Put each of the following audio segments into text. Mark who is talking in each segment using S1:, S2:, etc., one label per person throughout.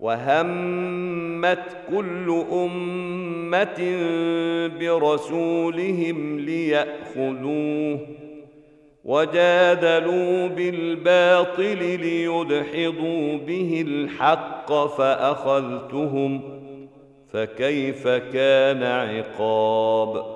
S1: وهمت كل امه برسولهم لياخذوه وجادلوا بالباطل ليدحضوا به الحق فاخذتهم فكيف كان عقاب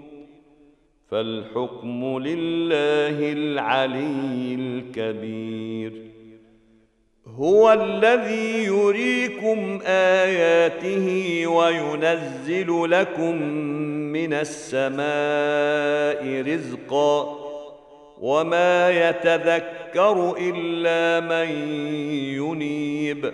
S1: فالحكم لله العلي الكبير هو الذي يريكم اياته وينزل لكم من السماء رزقا وما يتذكر الا من ينيب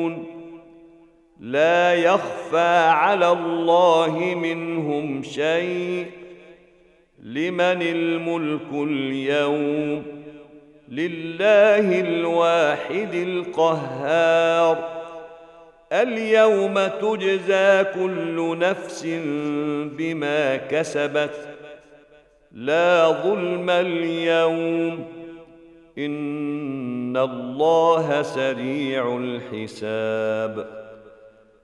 S1: لا يخفى على الله منهم شيء لمن الملك اليوم لله الواحد القهار اليوم تجزى كل نفس بما كسبت لا ظلم اليوم ان الله سريع الحساب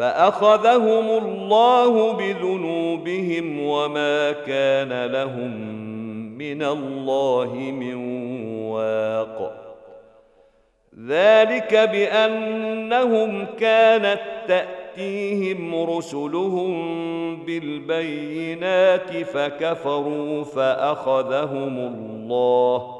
S1: فاخذهم الله بذنوبهم وما كان لهم من الله من واق ذلك بانهم كانت تاتيهم رسلهم بالبينات فكفروا فاخذهم الله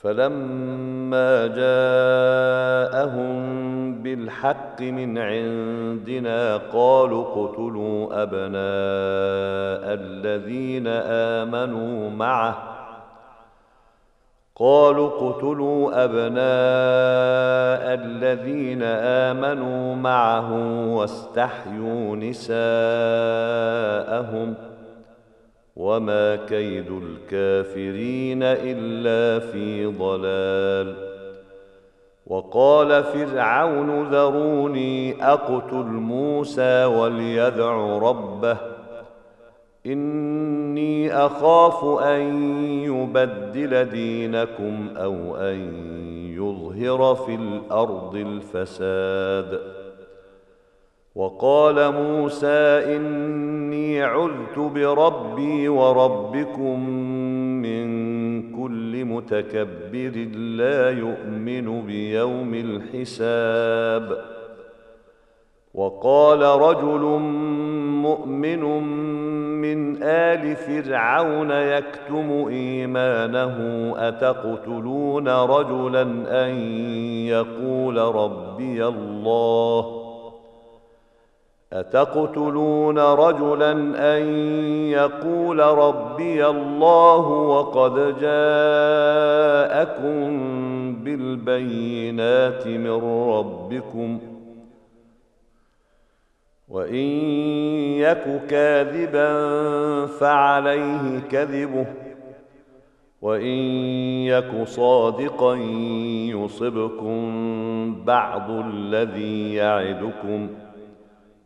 S1: فلما جاءهم بالحق من عندنا قالوا اقتلوا ابناء الذين امنوا معه قالوا اقتلوا ابناء الذين امنوا معه واستحيوا نساءهم ۖ وما كيد الكافرين الا في ضلال وقال فرعون ذروني اقتل موسى وليدع ربه اني اخاف ان يبدل دينكم او ان يظهر في الارض الفساد وقال موسى اني عذت بربي وربكم من كل متكبر لا يؤمن بيوم الحساب وقال رجل مؤمن من ال فرعون يكتم ايمانه اتقتلون رجلا ان يقول ربي الله اتقتلون رجلا ان يقول ربي الله وقد جاءكم بالبينات من ربكم وان يك كاذبا فعليه كذبه وان يك صادقا يصبكم بعض الذي يعدكم ۖ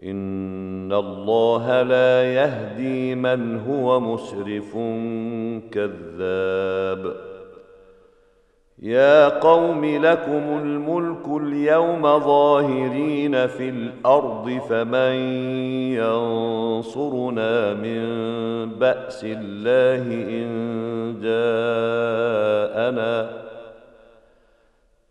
S1: إن الله لا يهدي من هو مسرف كذاب يا قوم لكم الملك اليوم ظاهرين في الأرض فمن ينصرنا من بأس الله إن جاءنا ۖ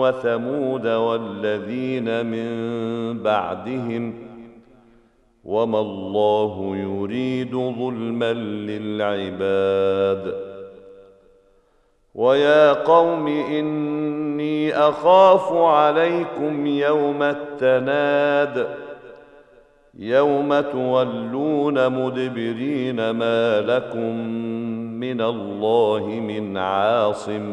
S1: وثمود والذين من بعدهم وما الله يريد ظلما للعباد ويا قوم اني اخاف عليكم يوم التناد يوم تولون مدبرين ما لكم من الله من عاصم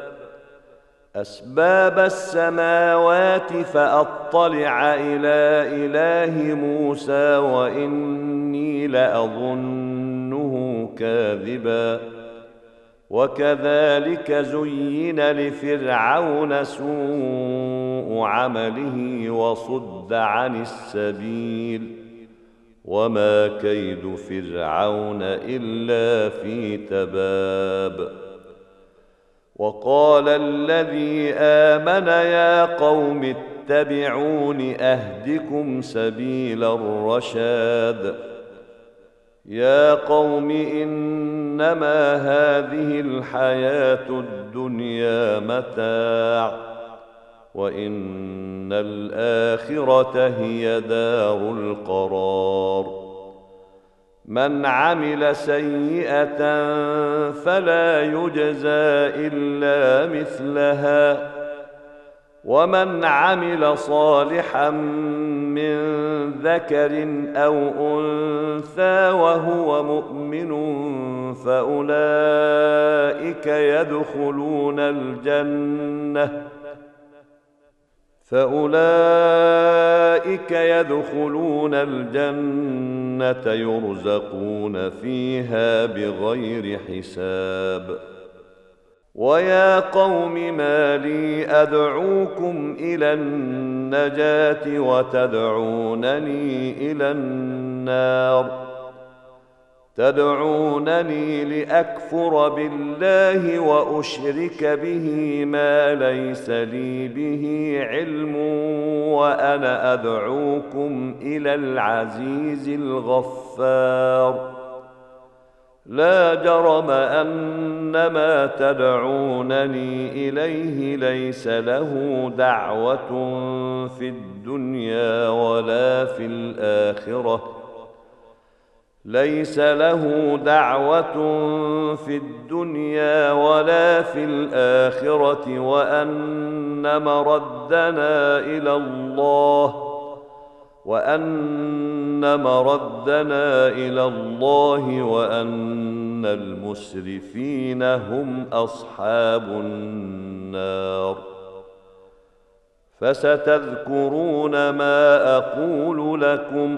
S1: اسباب السماوات فاطلع الى اله موسى واني لاظنه كاذبا وكذلك زين لفرعون سوء عمله وصد عن السبيل وما كيد فرعون الا في تباب وقال الذي امن يا قوم اتبعون اهدكم سبيل الرشاد يا قوم انما هذه الحياه الدنيا متاع وان الاخره هي دار القرار من عمل سيئه فلا يجزى الا مثلها ومن عمل صالحا من ذكر او انثى وهو مؤمن فاولئك يدخلون الجنه فاولئك يدخلون الجنه الجنة يرزقون فيها بغير حساب ويا قوم ما لي أدعوكم إلى النجاة وتدعونني إلى النار تدعونني لأكفر بالله وأشرك به ما ليس لي به علمٌ وأنا أدعوكم إلى العزيز الغفار لا جرم أن ما تدعونني إليه ليس له دعوة في الدنيا ولا في الآخرة ليس له دعوه في الدنيا ولا في الاخره وان مردنا الى الله وان مردنا الى الله وان المسرفين هم اصحاب النار فستذكرون ما اقول لكم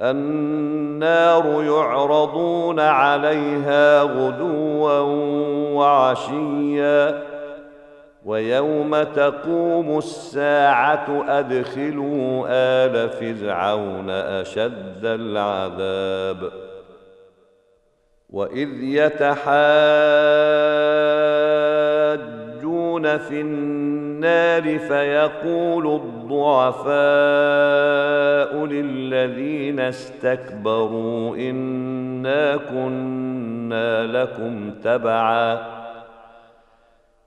S1: النار يعرضون عليها غدوا وعشيا ويوم تقوم الساعه ادخلوا ال فرعون اشد العذاب واذ يتحاجون في النار النار فيقول الضعفاء للذين استكبروا انا كنا لكم تبعا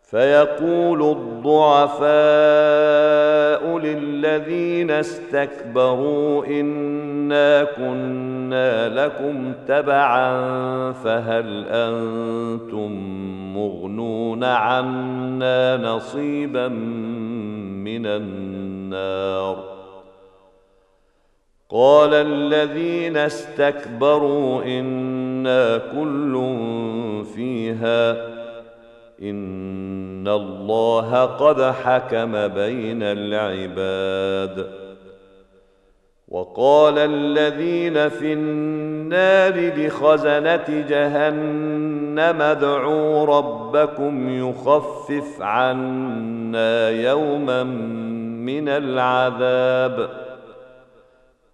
S1: فيقول الضعفاء للذين استكبروا انا كنا لكم تبعا فهل انتم مغنون عنا نصيبا من النار قال الذين استكبروا انا كل فيها ان الله قد حكم بين العباد وقال الذين في النار لخزنه جهنم ادعوا ربكم يخفف عنا يوما من العذاب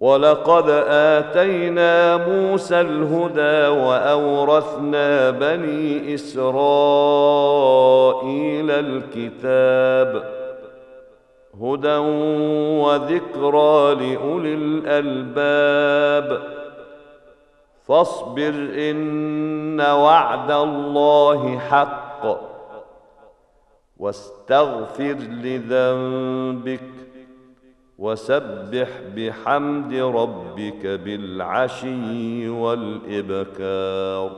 S1: ولقد اتينا موسى الهدى واورثنا بني اسرائيل الكتاب هدى وذكرى لاولي الالباب فاصبر ان وعد الله حق واستغفر لذنبك وسبح بحمد ربك بالعشي والإبكار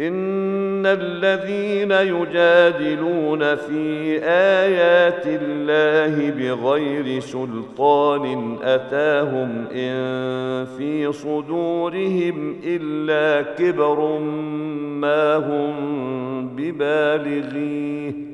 S1: إن الذين يجادلون في آيات الله بغير سلطان أتاهم إن في صدورهم إلا كبر ما هم ببالغيه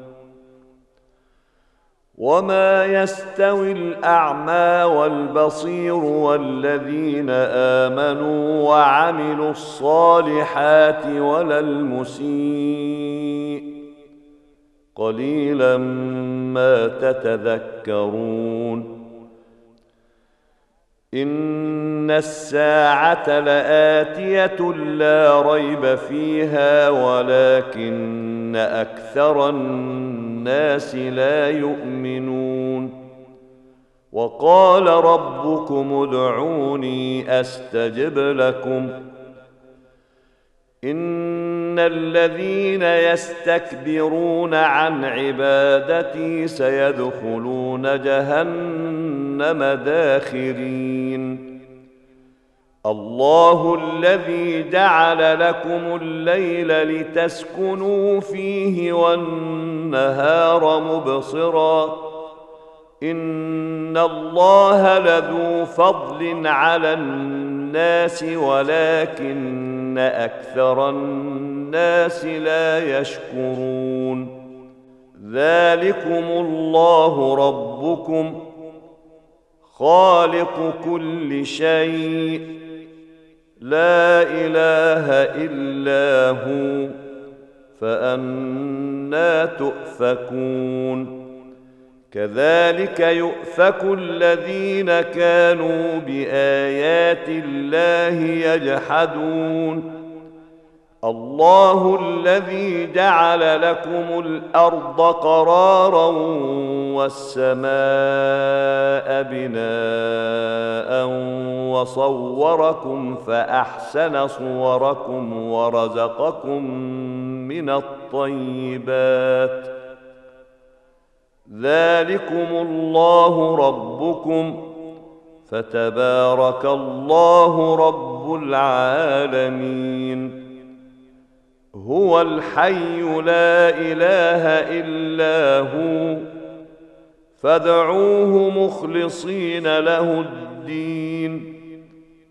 S1: وما يستوي الاعمى والبصير والذين امنوا وعملوا الصالحات ولا المسيء قليلا ما تتذكرون ان الساعه لاتيه لا ريب فيها ولكن اكثر الناس الناس لا يؤمنون وقال ربكم ادعوني استجب لكم ان الذين يستكبرون عن عبادتي سيدخلون جهنم داخرين الله الذي جعل لكم الليل لتسكنوا فيه والنهار مبصرا ان الله لذو فضل على الناس ولكن اكثر الناس لا يشكرون ذلكم الله ربكم خالق كل شيء لا اله الا هو فانا تؤفكون كذلك يؤفك الذين كانوا بايات الله يجحدون الله الذي جعل لكم الارض قرارا والسماء بناء وصوركم فاحسن صوركم ورزقكم من الطيبات ذلكم الله ربكم فتبارك الله رب العالمين هو الحي لا اله الا هو فادعوه مخلصين له الدين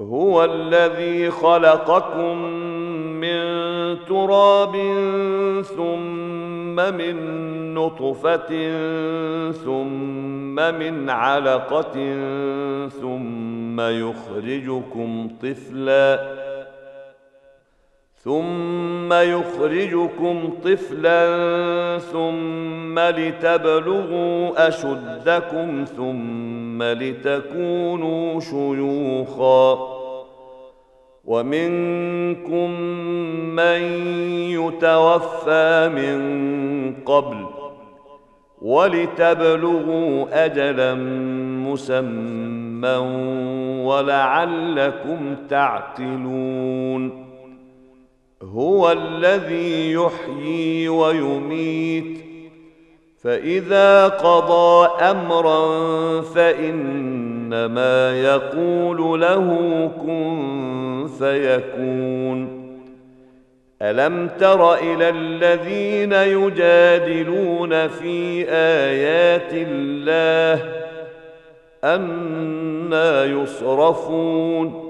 S1: هو الذي خلقكم من تراب ثم من نطفه ثم من علقه ثم يخرجكم طفلا ثم يخرجكم طفلا ثم لتبلغوا اشدكم ثم لتكونوا شيوخا ومنكم من يتوفى من قبل ولتبلغوا اجلا مسمى ولعلكم تعقلون هو الذي يحيي ويميت فإذا قضى أمرا فإنما يقول له كن فيكون ألم تر إلى الذين يجادلون في آيات الله أنى يصرفون ۖ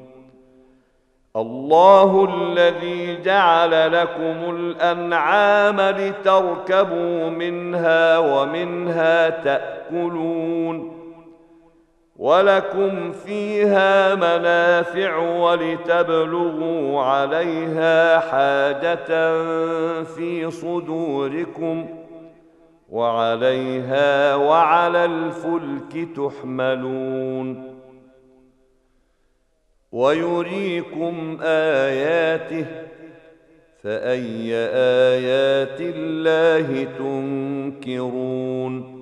S1: الله الذي جعل لكم الانعام لتركبوا منها ومنها تاكلون ولكم فيها منافع ولتبلغوا عليها حاجه في صدوركم وعليها وعلى الفلك تحملون ويريكم اياته فاي ايات الله تنكرون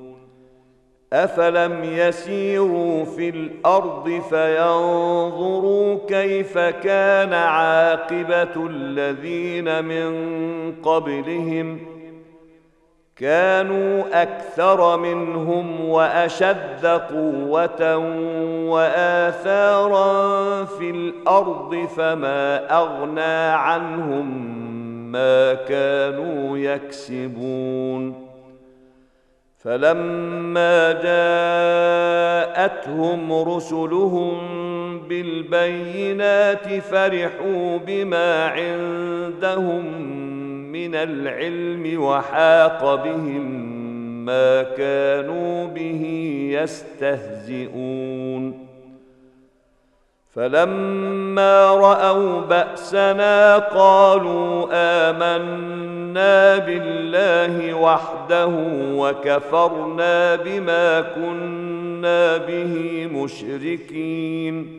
S1: افلم يسيروا في الارض فينظروا كيف كان عاقبه الذين من قبلهم كانوا اكثر منهم واشد قوه واثارا في الارض فما اغنى عنهم ما كانوا يكسبون فلما جاءتهم رسلهم بالبينات فرحوا بما عندهم من العلم وحاق بهم ما كانوا به يستهزئون فلما راوا باسنا قالوا امنا بالله وحده وكفرنا بما كنا به مشركين